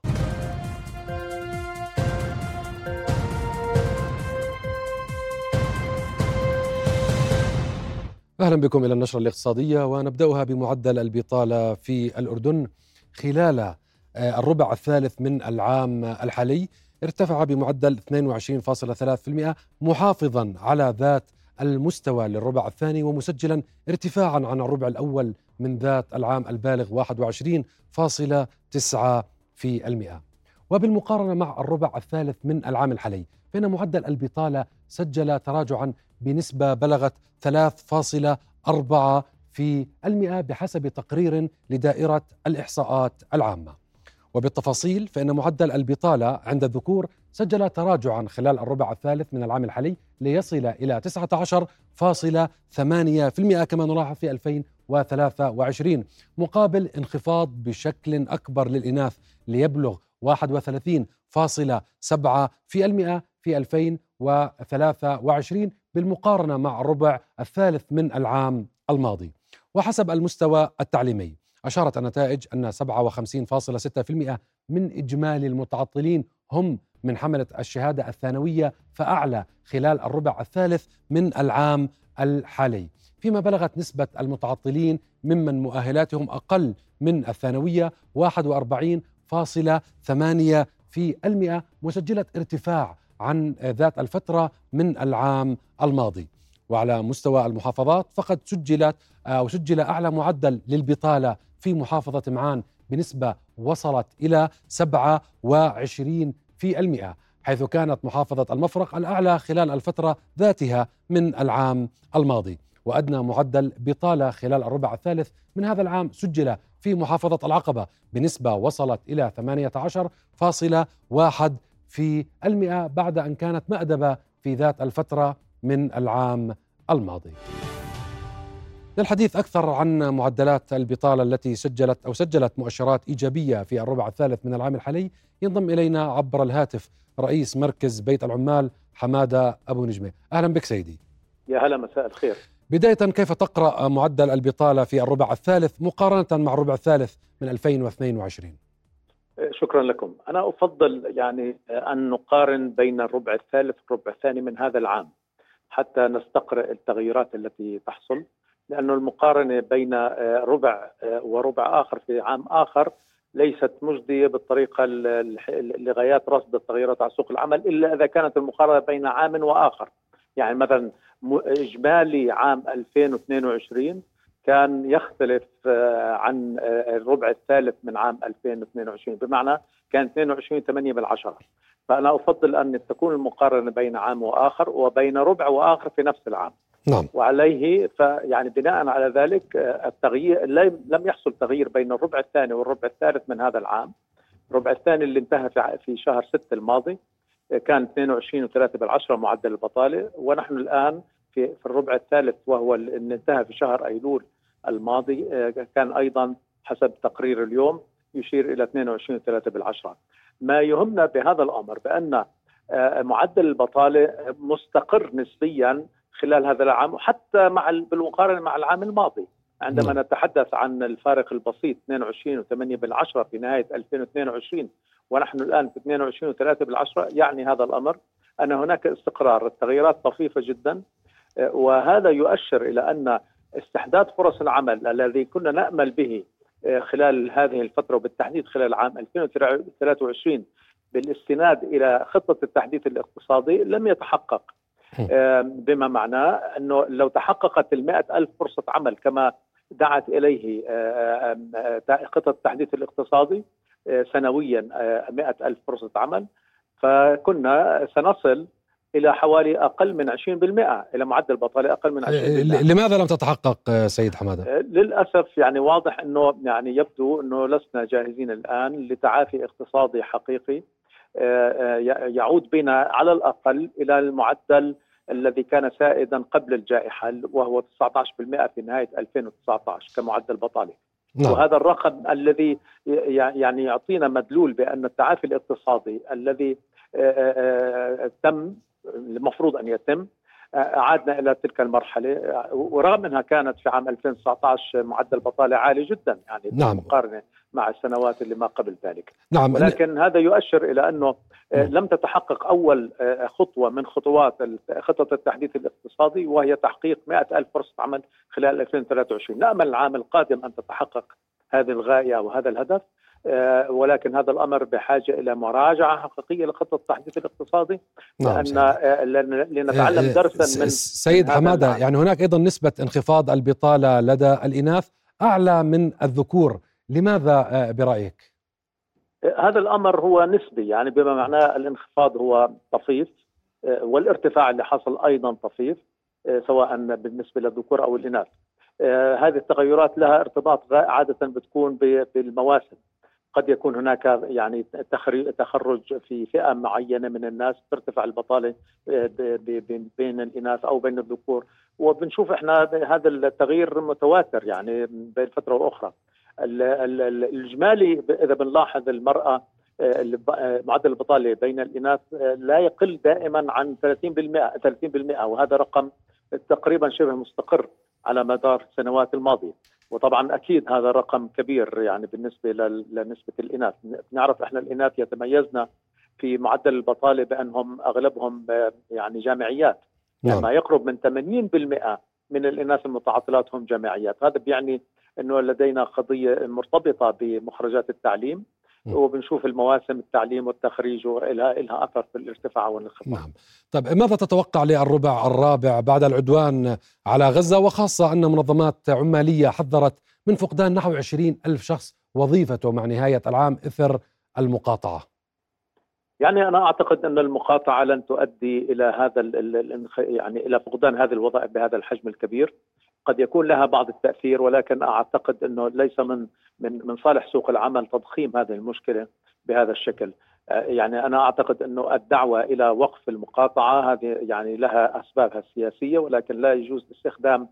أهلا بكم إلى النشرة الاقتصادية ونبدأها بمعدل البطالة في الأردن خلال الربع الثالث من العام الحالي ارتفع بمعدل 22.3% محافظا على ذات المستوى للربع الثاني ومسجلا ارتفاعا عن الربع الأول من ذات العام البالغ 21.9 في المئة. وبالمقارنة مع الربع الثالث من العام الحالي فإن معدل البطالة سجل تراجعا بنسبة بلغت 3.4 في المئة بحسب تقرير لدائرة الإحصاءات العامة. وبالتفاصيل فإن معدل البطالة عند الذكور سجل تراجعا خلال الربع الثالث من العام الحالي ليصل إلى 19.8% كما نلاحظ في 2023 مقابل انخفاض بشكل أكبر للإناث ليبلغ 31.7% في في 2023 بالمقارنة مع الربع الثالث من العام الماضي. وحسب المستوى التعليمي أشارت النتائج أن 57.6% من إجمالي المتعطلين هم من حملة الشهادة الثانوية فأعلى خلال الربع الثالث من العام الحالي. فيما بلغت نسبة المتعطلين ممن مؤهلاتهم أقل من الثانوية 41.8 في المئة مسجلة ارتفاع عن ذات الفترة من العام الماضي. وعلى مستوى المحافظات فقد سجلت أو سجل أعلى معدل للبطالة في محافظة معان بنسبة وصلت إلى 27 في المئة حيث كانت محافظة المفرق الأعلى خلال الفترة ذاتها من العام الماضي. وأدنى معدل بطالة خلال الربع الثالث من هذا العام سجل في محافظة العقبة بنسبة وصلت إلى 18.1 في المئة بعد أن كانت مأدبة في ذات الفترة من العام الماضي. للحديث أكثر عن معدلات البطالة التي سجلت أو سجلت مؤشرات إيجابية في الربع الثالث من العام الحالي ينضم إلينا عبر الهاتف رئيس مركز بيت العمال حمادة أبو نجمة. أهلا بك سيدي. يا هلا مساء الخير. بداية كيف تقرأ معدل البطالة في الربع الثالث مقارنة مع الربع الثالث من 2022 شكرا لكم. أنا أفضل يعني أن نقارن بين الربع الثالث والربع الثاني من هذا العام. حتى نستقرأ التغيرات التي تحصل لأن المقارنة بين ربع وربع آخر في عام آخر ليست مجدية بالطريقة لغايات رصد التغيرات على سوق العمل إلا إذا كانت المقارنة بين عام وآخر. يعني مثلا إجمالي عام 2022 كان يختلف عن الربع الثالث من عام 2022 بمعنى كان 22 8 بالعشرة. فأنا أفضل أن تكون المقارنة بين عام وآخر وبين ربع وآخر في نفس العام. نعم. وعليه فيعني بناء على ذلك التغيير لم يحصل تغيير بين الربع الثاني والربع الثالث من هذا العام. الربع الثاني اللي انتهى في شهر 6 الماضي كان 22 و3 بالعشرة معدل البطالة. ونحن الآن في, في الربع الثالث وهو اللي انتهى في شهر أيلول الماضي كان أيضا حسب تقرير اليوم يشير إلى 22 و3 بالعشرة ما يهمنا بهذا الأمر بأن معدل البطالة مستقر نسبيا خلال هذا العام وحتى مع بالمقارنة مع العام الماضي عندما م. نتحدث عن الفارق البسيط 22 و8 بالعشرة في نهاية 2022 ونحن الآن في 22 و3 بالعشرة يعني هذا الأمر أن هناك استقرار التغيرات طفيفة جدا وهذا يؤشر إلى أن استحداث فرص العمل الذي كنا نأمل به خلال هذه الفترة وبالتحديد خلال عام 2023 بالاستناد إلى خطة التحديث الاقتصادي لم يتحقق. بما معناه أنه لو تحققت المائة ألف فرصة عمل كما دعت إليه خطة التحديث الاقتصادي سنويا مائة ألف فرصة عمل. فكنا سنصل إلى حوالي أقل من 20% إلى معدل بطالة أقل من 20% لماذا لم تتحقق سيد حمادة؟ للأسف يعني واضح أنه يعني يبدو أنه لسنا جاهزين الآن لتعافي اقتصادي حقيقي يعود بنا على الأقل إلى المعدل الذي كان سائدا قبل الجائحة وهو 19% في نهاية 2019 كمعدل بطالة نعم. وهذا الرقم الذي يعني يعطينا مدلول بأن التعافي الاقتصادي الذي تم المفروض أن يتم. عادنا إلى تلك المرحلة. ورغم أنها كانت في عام 2019 معدل بطالة عالي جدا يعني نعم. مقارنة مع السنوات اللي ما قبل ذلك. نعم. ولكن هذا يؤشر إلى أنه لم تتحقق أول خطوة من خطوات خطة التحديث الاقتصادي وهي تحقيق 100 ألف فرصة عمل خلال 2023 نامل العام القادم أن تتحقق هذه الغاية وهذا الهدف. ولكن هذا الأمر بحاجة إلى مراجعة حقيقية لخطة التحديث الاقتصادي نعم لأن لنتعلم درسا من سيد حمادة يعني هناك أيضا نسبة انخفاض البطالة لدى الإناث أعلى من الذكور. لماذا برأيك؟ هذا الأمر هو نسبي يعني بما معناه الانخفاض هو طفيف والارتفاع اللي حصل أيضا طفيف سواء بالنسبة للذكور أو الإناث. هذه التغيرات لها ارتباط عادة بتكون بالمواسم. قد يكون هناك يعني تخرج في فئة معينة من الناس ترتفع البطالة بين الإناث أو بين الذكور. وبنشوف إحنا هذا التغيير متواتر يعني بين فترة وأخرى. الإجمالي إذا بنلاحظ المرأة معدل البطالة بين الإناث لا يقل دائما عن 30% 30% وهذا رقم تقريبا شبه مستقر على مدار السنوات الماضية. وطبعا أكيد هذا رقم كبير يعني بالنسبة لنسبة الإناث. نعرف إحنا الإناث يتميزنا في معدل البطالة بأنهم أغلبهم يعني جامعيات. يعني ما يقرب من 80% من الإناث المتعطلات هم جامعيات. هذا بيعني إنه لدينا قضية مرتبطة بمخرجات التعليم. وبنشوف المواسم التعليم والتخريج ولها لها أثر في الارتفاع والانخفاض. نعم. طيب ماذا تتوقع للربع الرابع بعد العدوان على غزة وخاصة أن منظمات عمالية حذرت من فقدان نحو 20 ألف شخص وظيفته مع نهاية العام إثر المقاطعة. يعني أنا أعتقد أن المقاطعة لن تؤدي إلى هذا يعني إلى فقدان هذه الوظائف بهذا الحجم الكبير. قد يكون لها بعض التأثير ولكن أعتقد إنه ليس من من من صالح سوق العمل تضخيم هذه المشكلة بهذا الشكل. يعني أنا أعتقد إنه الدعوة إلى وقف المقاطعة هذه يعني لها أسبابها السياسية ولكن لا يجوز استخدام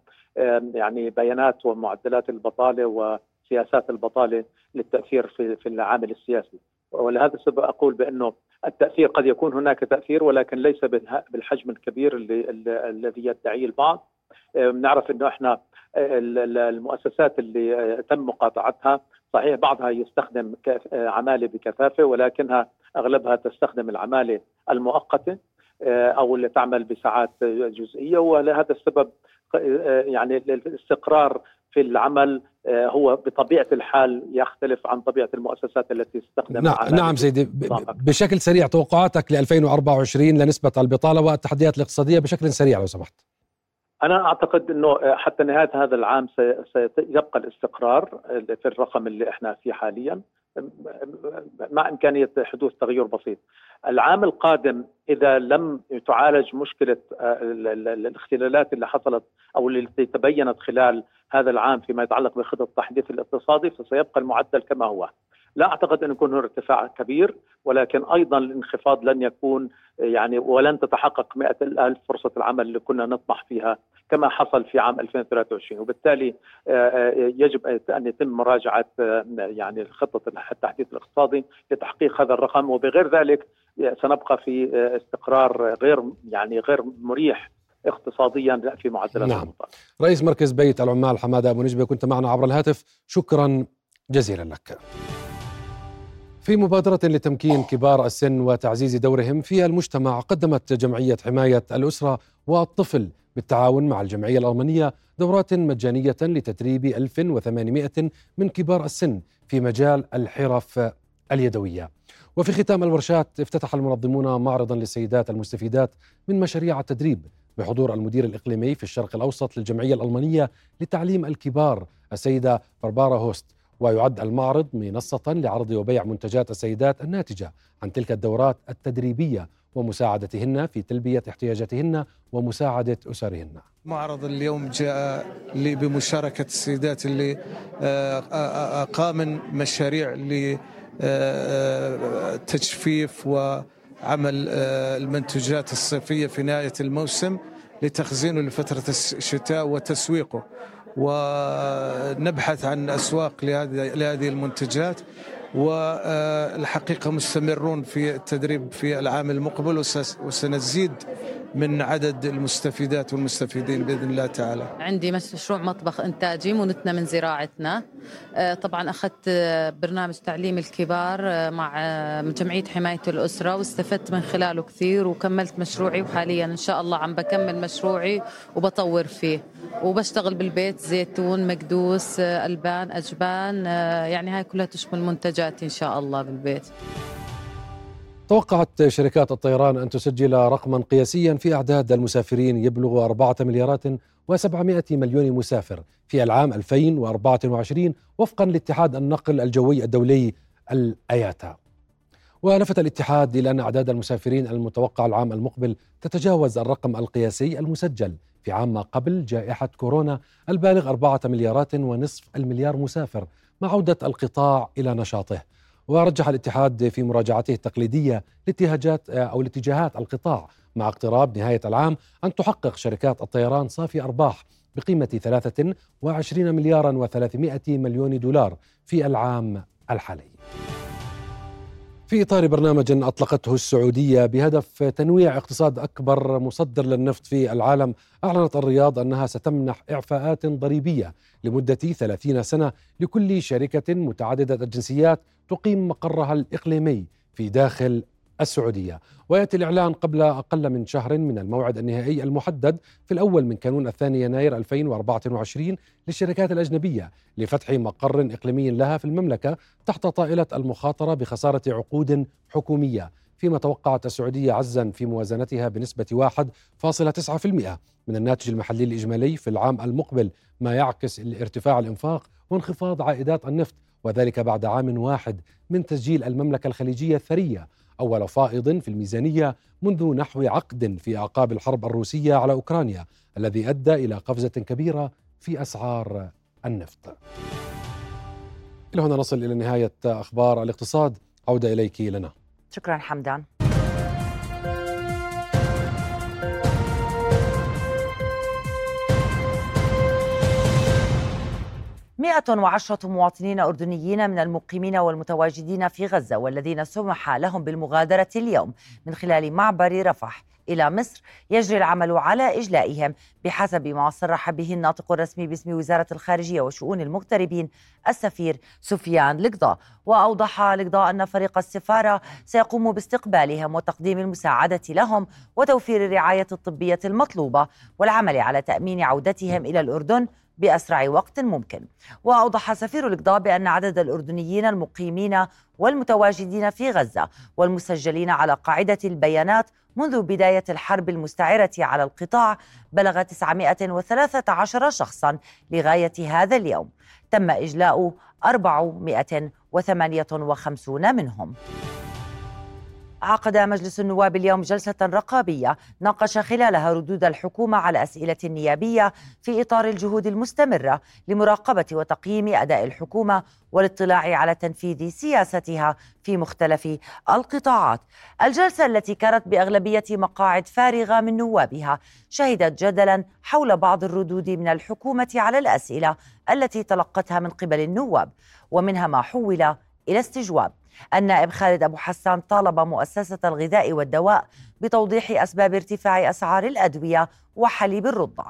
يعني بيانات ومعدلات البطالة وسياسات البطالة للتأثير في في العامل السياسي. ولهذا السبب أقول بأنه التأثير قد يكون هناك تأثير ولكن ليس بالحجم الكبير الذي يدعيه البعض. بنعرف إنه إحنا المؤسسات اللي تم مقاطعتها صحيح بعضها يستخدم عمالة بكثافة ولكنها أغلبها تستخدم العمالة المؤقتة أو اللي تعمل بساعات جزئية ولهذا السبب يعني الاستقرار في العمل هو بطبيعة الحال يختلف عن طبيعة المؤسسات التي تستخدم نعم, نعم سيدي. بشكل سريع توقعاتك ل 2024 لنسبة البطالة والتحديات الاقتصادية بشكل سريع لو سمحت. أنا أعتقد إنه حتى نهاية هذا العام سيبقى الاستقرار في الرقم اللي إحنا فيه حاليا مع إمكانية حدوث تغير بسيط. العام القادم إذا لم تعالج مشكلة الاختلالات اللي حصلت أو التي تبينت خلال هذا العام فيما يتعلق بخطط التحديث الاقتصادي فسيبقى المعدل كما هو. لا أعتقد أن يكون هناك ارتفاع كبير ولكن أيضا الانخفاض لن يكون يعني ولن تتحقق 100 الف فرصة العمل اللي كنا نطمح فيها كما حصل في عام 2023 وبالتالي يجب أن يتم مراجعة يعني خطه التحديث الاقتصادي لتحقيق هذا الرقم. وبغير ذلك سنبقى في استقرار غير يعني غير مريح اقتصاديا في معدلات نعم. رئيس مركز بيت العمال حمادة أبو نجبة كنت معنا عبر الهاتف. شكرا جزيلا لك. في مبادرة لتمكين كبار السن وتعزيز دورهم في المجتمع قدمت جمعية حماية الأسرة والطفل بالتعاون مع الجمعية الألمانية دورات مجانية لتدريب 1800 من كبار السن في مجال الحرف اليدوية. وفي ختام الورشات افتتح المنظمون معرضا للسيدات المستفيدات من مشاريع التدريب بحضور المدير الإقليمي في الشرق الأوسط للجمعية الألمانية لتعليم الكبار السيدة باربارا هوست. ويعد المعرض منصة لعرض وبيع منتجات السيدات الناتجة عن تلك الدورات التدريبية ومساعدتهن في تلبية احتياجاتهن ومساعدة أسرهن. معرض اليوم جاء بمشاركة السيدات اللي أقام مشاريع لتجفيف وعمل المنتجات الصيفية في نهاية الموسم لتخزينه لفترة الشتاء وتسويقه. ونبحث عن أسواق لهذه المنتجات والحقيقة مستمرون في التدريب في العام المقبل وسنزيد من عدد المستفيدات والمستفيدين بإذن الله تعالى. عندي مشروع مطبخ إنتاجي منتنا من زراعتنا. طبعا أخذت برنامج تعليم الكبار مع جمعية حماية الأسرة واستفدت من خلاله كثير وكملت مشروعي وحاليا إن شاء الله عم بكمل مشروعي وبطور فيه وبشتغل بالبيت زيتون مكدوس ألبان أجبان يعني هاي كلها تشمل منتجاتي إن شاء الله بالبيت. توقعت شركات الطيران أن تسجل رقما قياسيا في أعداد المسافرين يبلغ أربعة مليارات وسبعمائة مليون مسافر في العام 2024 وفقا لاتحاد النقل الجوي الدولي الأياتا ولفت الاتحاد إلى أن أعداد المسافرين المتوقع العام المقبل تتجاوز الرقم القياسي المسجل في عام ما قبل جائحة كورونا البالغ أربعة مليارات ونصف المليار مسافر مع عودة القطاع إلى نشاطه. ورجح الاتحاد في مراجعته التقليدية لاتجاهات أو لاتجاهات القطاع مع اقتراب نهاية العام أن تحقق شركات الطيران صافي أرباح بقيمة 23 مليارا و300 مليون دولار في العام الحالي. في إطار برنامج أطلقته السعودية بهدف تنويع اقتصاد أكبر مصدر للنفط في العالم أعلنت الرياض أنها ستمنح إعفاءات ضريبية لمدة 30 سنة لكل شركة متعددة الجنسيات تقيم مقرها الإقليمي في داخل السعودية. ويأتي الإعلان قبل أقل من شهر من الموعد النهائي المحدد في الأول من كانون الثاني يناير 2024 للشركات الأجنبية لفتح مقر إقليمي لها في المملكة تحت طائلة المخاطرة بخسارة عقود حكومية. فيما توقعت السعودية عزا في موازنتها بنسبة 1.9% من الناتج المحلي الإجمالي في العام المقبل ما يعكس ارتفاع الإنفاق وانخفاض عائدات النفط وذلك بعد عام واحد من تسجيل المملكة الخليجية الثرية. أول فائض في الميزانية منذ نحو عقد في أعقاب الحرب الروسية على أوكرانيا الذي أدى إلى قفزة كبيرة في أسعار النفط. إلى هنا نصل إلى نهاية أخبار الاقتصاد. عودة إليك لنا شكرا حمدان. مئة وعشرة مواطنين أردنيين من المقيمين والمتواجدين في غزة والذين سمح لهم بالمغادرة اليوم من خلال معبر رفح إلى مصر يجري العمل على إجلائهم بحسب ما صرح به الناطق الرسمي باسم وزارة الخارجية وشؤون المغتربين السفير سفيان لقضاء. وأوضح لقضاء أن فريق السفارة سيقوم باستقبالهم وتقديم المساعدة لهم وتوفير الرعاية الطبية المطلوبة والعمل على تأمين عودتهم إلى الأردن بأسرع وقت ممكن. وأوضح سفير الإقضاء بأن عدد الأردنيين المقيمين والمتواجدين في غزة والمسجلين على قاعدة البيانات منذ بداية الحرب المستعرة على القطاع بلغ 913 شخصا لغاية هذا اليوم. تم إجلاء 458 منهم. عقد مجلس النواب اليوم جلسة رقابية ناقش خلالها ردود الحكومة على أسئلة النيابية في إطار الجهود المستمرة لمراقبة وتقييم أداء الحكومة والاطلاع على تنفيذ سياستها في مختلف القطاعات. الجلسة التي كانت بأغلبية مقاعد فارغة من نوابها شهدت جدلا حول بعض الردود من الحكومة على الأسئلة التي تلقتها من قبل النواب ومنها ما حول إلى استجواب. النائب خالد أبو حسان طالب مؤسسة الغذاء والدواء بتوضيح أسباب ارتفاع أسعار الأدوية وحليب الرضع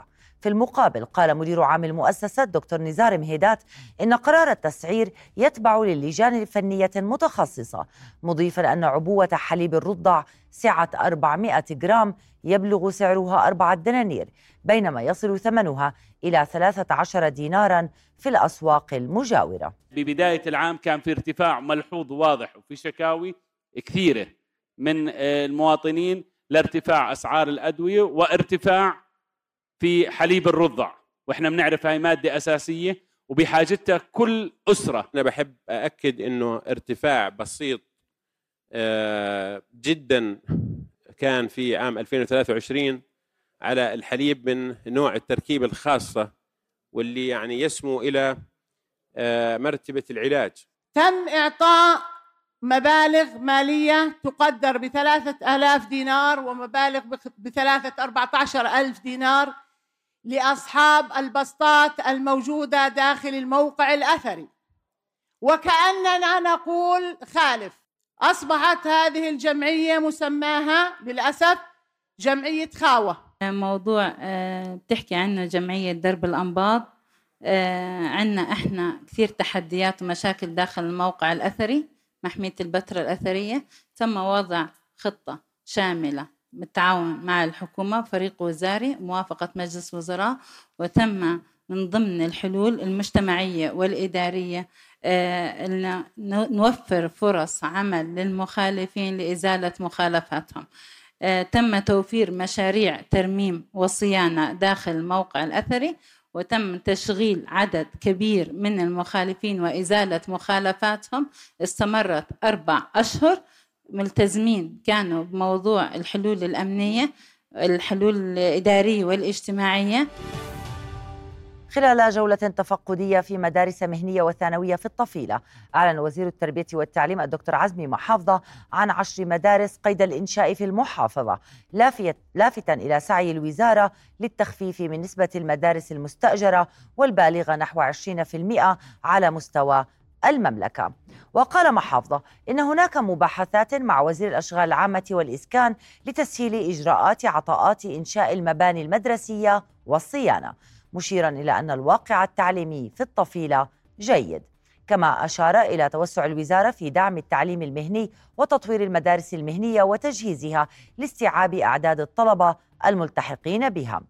في المقابل. قال مدير عام المؤسسة دكتور نزار مهيدات إن قرار التسعير يتبع للجان الفنية متخصصة مضيفا أن عبوة حليب الرضع سعة 400 جرام يبلغ سعرها أربعة دنانير بينما يصل ثمنها إلى 13 دينارا في الأسواق المجاورة. ببداية العام كان في ارتفاع ملحوظ واضح وفي شكاوي كثيرة من المواطنين لارتفاع أسعار الأدوية وارتفاع في حليب الرضع وإحنا بنعرف هاي مادة أساسية وبحاجتها كل أسرة. أنا بحب أأكد أنه ارتفاع بسيط جدا كان في عام 2023 على الحليب من نوع التركيبة الخاصة واللي يعني يسمو إلى مرتبة العلاج. تم إعطاء مبالغ مالية تقدر بثلاثة آلاف دينار ومبالغ بثلاثة أربعة عشر ألف دينار لأصحاب البسطات الموجودة داخل الموقع الأثري. وكأننا نقول خالف أصبحت هذه الجمعية مسماها للأسف جمعية خاوة. موضوع بتحكي عنه جمعية درب الأنباط. عندنا إحنا كثير تحديات ومشاكل داخل الموقع الأثري محمية البتراء الأثرية. تم وضع خطة شاملة بالتعاون مع الحكومة فريق وزاري موافقة مجلس وزراء وتم من ضمن الحلول المجتمعية والإدارية أن نوفر فرص عمل للمخالفين لإزالة مخالفاتهم تم توفير مشاريع ترميم وصيانة داخل الموقع الأثري وتم تشغيل عدد كبير من المخالفين وإزالة مخالفاتهم. استمرت أربع أشهر ملتزمين كانوا بموضوع الحلول الأمنية الحلول الإدارية والاجتماعية. خلال جولة تفقدية في مدارس مهنية وثانوية في الطفيلة أعلن وزير التربية والتعليم الدكتور عزمي محافظة عن عشر مدارس قيد الإنشاء في المحافظة لافتا إلى سعي الوزارة للتخفيف من نسبة المدارس المستأجرة والبالغة نحو 20% على مستوى المملكة. وقال محافظة إن هناك مباحثات مع وزير الأشغال العامة والإسكان لتسهيل إجراءات عطاءات إنشاء المباني المدرسية والصيانة مشيرا إلى أن الواقع التعليمي في الطفيلة جيد. كما أشار إلى توسع الوزارة في دعم التعليم المهني وتطوير المدارس المهنية وتجهيزها لاستيعاب أعداد الطلبة الملتحقين بها.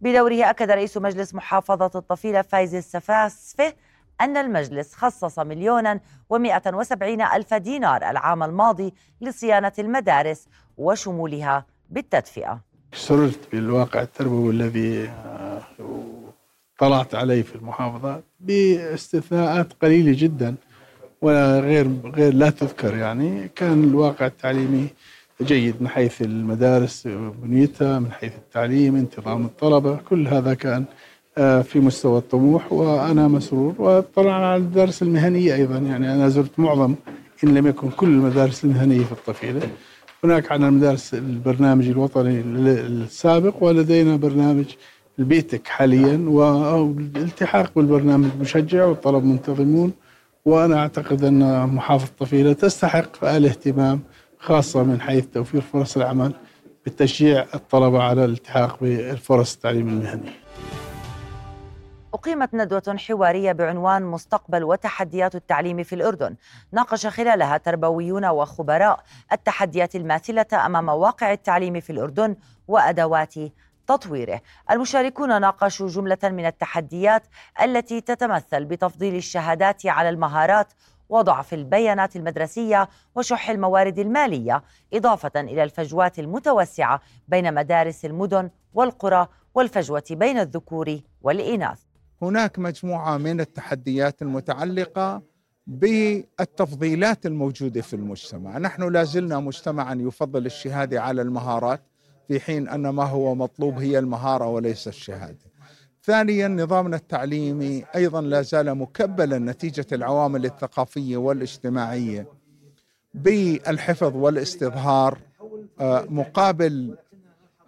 بدوره أكد رئيس مجلس محافظة الطفيلة فايز السفاسفة أن المجلس خصص مليونا ومائة وسبعين ألف دينار العام الماضي لصيانة المدارس وشمولها بالتدفئة. سررت بالواقع التربوي الذي طلعت عليه في المحافظات باستثناءات قليلة جدا وغير غير لا تذكر يعني. كان الواقع التعليمي جيد من حيث المدارس بنيتها من حيث التعليم انتظام الطلبة كل هذا كان في مستوى الطموح وأنا مسرور. واطلعنا على الدرس المهنية أيضا يعني أنا زرت معظم إن لم يكن كل المدارس المهنية في الطفيلة. هناك عندنا المدارس البرنامج الوطني السابق ولدينا برنامج البيتك حاليا والالتحاق بالبرنامج مشجع والطلب منتظمون. وأنا أعتقد أن محافظة طفيلة تستحق الاهتمام خاصة من حيث توفير فرص العمل بتشجيع الطلبة على الالتحاق بالفرص التعليم المهني أقيمت ندوة حوارية بعنوان مستقبل وتحديات التعليم في الأردن. ناقش خلالها تربويون وخبراء التحديات الماثلة أمام واقع التعليم في الأردن وأدوات تطويره. المشاركون ناقشوا جملة من التحديات التي تتمثل بتفضيل الشهادات على المهارات وضعف البيانات المدرسية وشح الموارد المالية إضافة إلى الفجوات المتوسعة بين مدارس المدن والقرى والفجوة بين الذكور والإناث. هناك مجموعة من التحديات المتعلقة بالتفضيلات الموجودة في المجتمع. نحن لازلنا مجتمعا يفضل الشهادة على المهارات في حين أن ما هو مطلوب هي المهارة وليس الشهادة. ثانيا نظامنا التعليمي أيضا لا زال مكبلا نتيجة العوامل الثقافية والاجتماعية بالحفظ والاستظهار آه، مقابل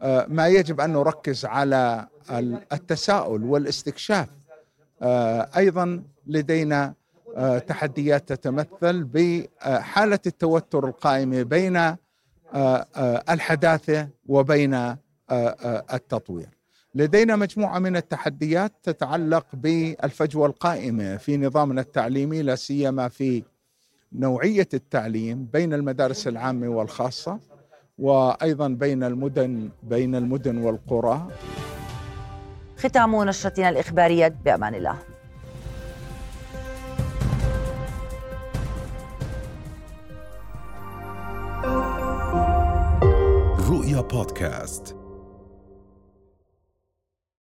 آه، ما يجب أن نركز على التساؤل والاستكشاف. آه، أيضا لدينا تحديات تتمثل بحالة التوتر القائمة بين الحداثة وبين التطوير. لدينا مجموعة من التحديات تتعلق بالفجوة القائمة في نظامنا التعليمي لا سيما في نوعية التعليم بين المدارس العامة والخاصة وأيضا بين المدن بين المدن والقرى. ختام نشرتنا الإخبارية بأمان الله. رؤيا بودكاست.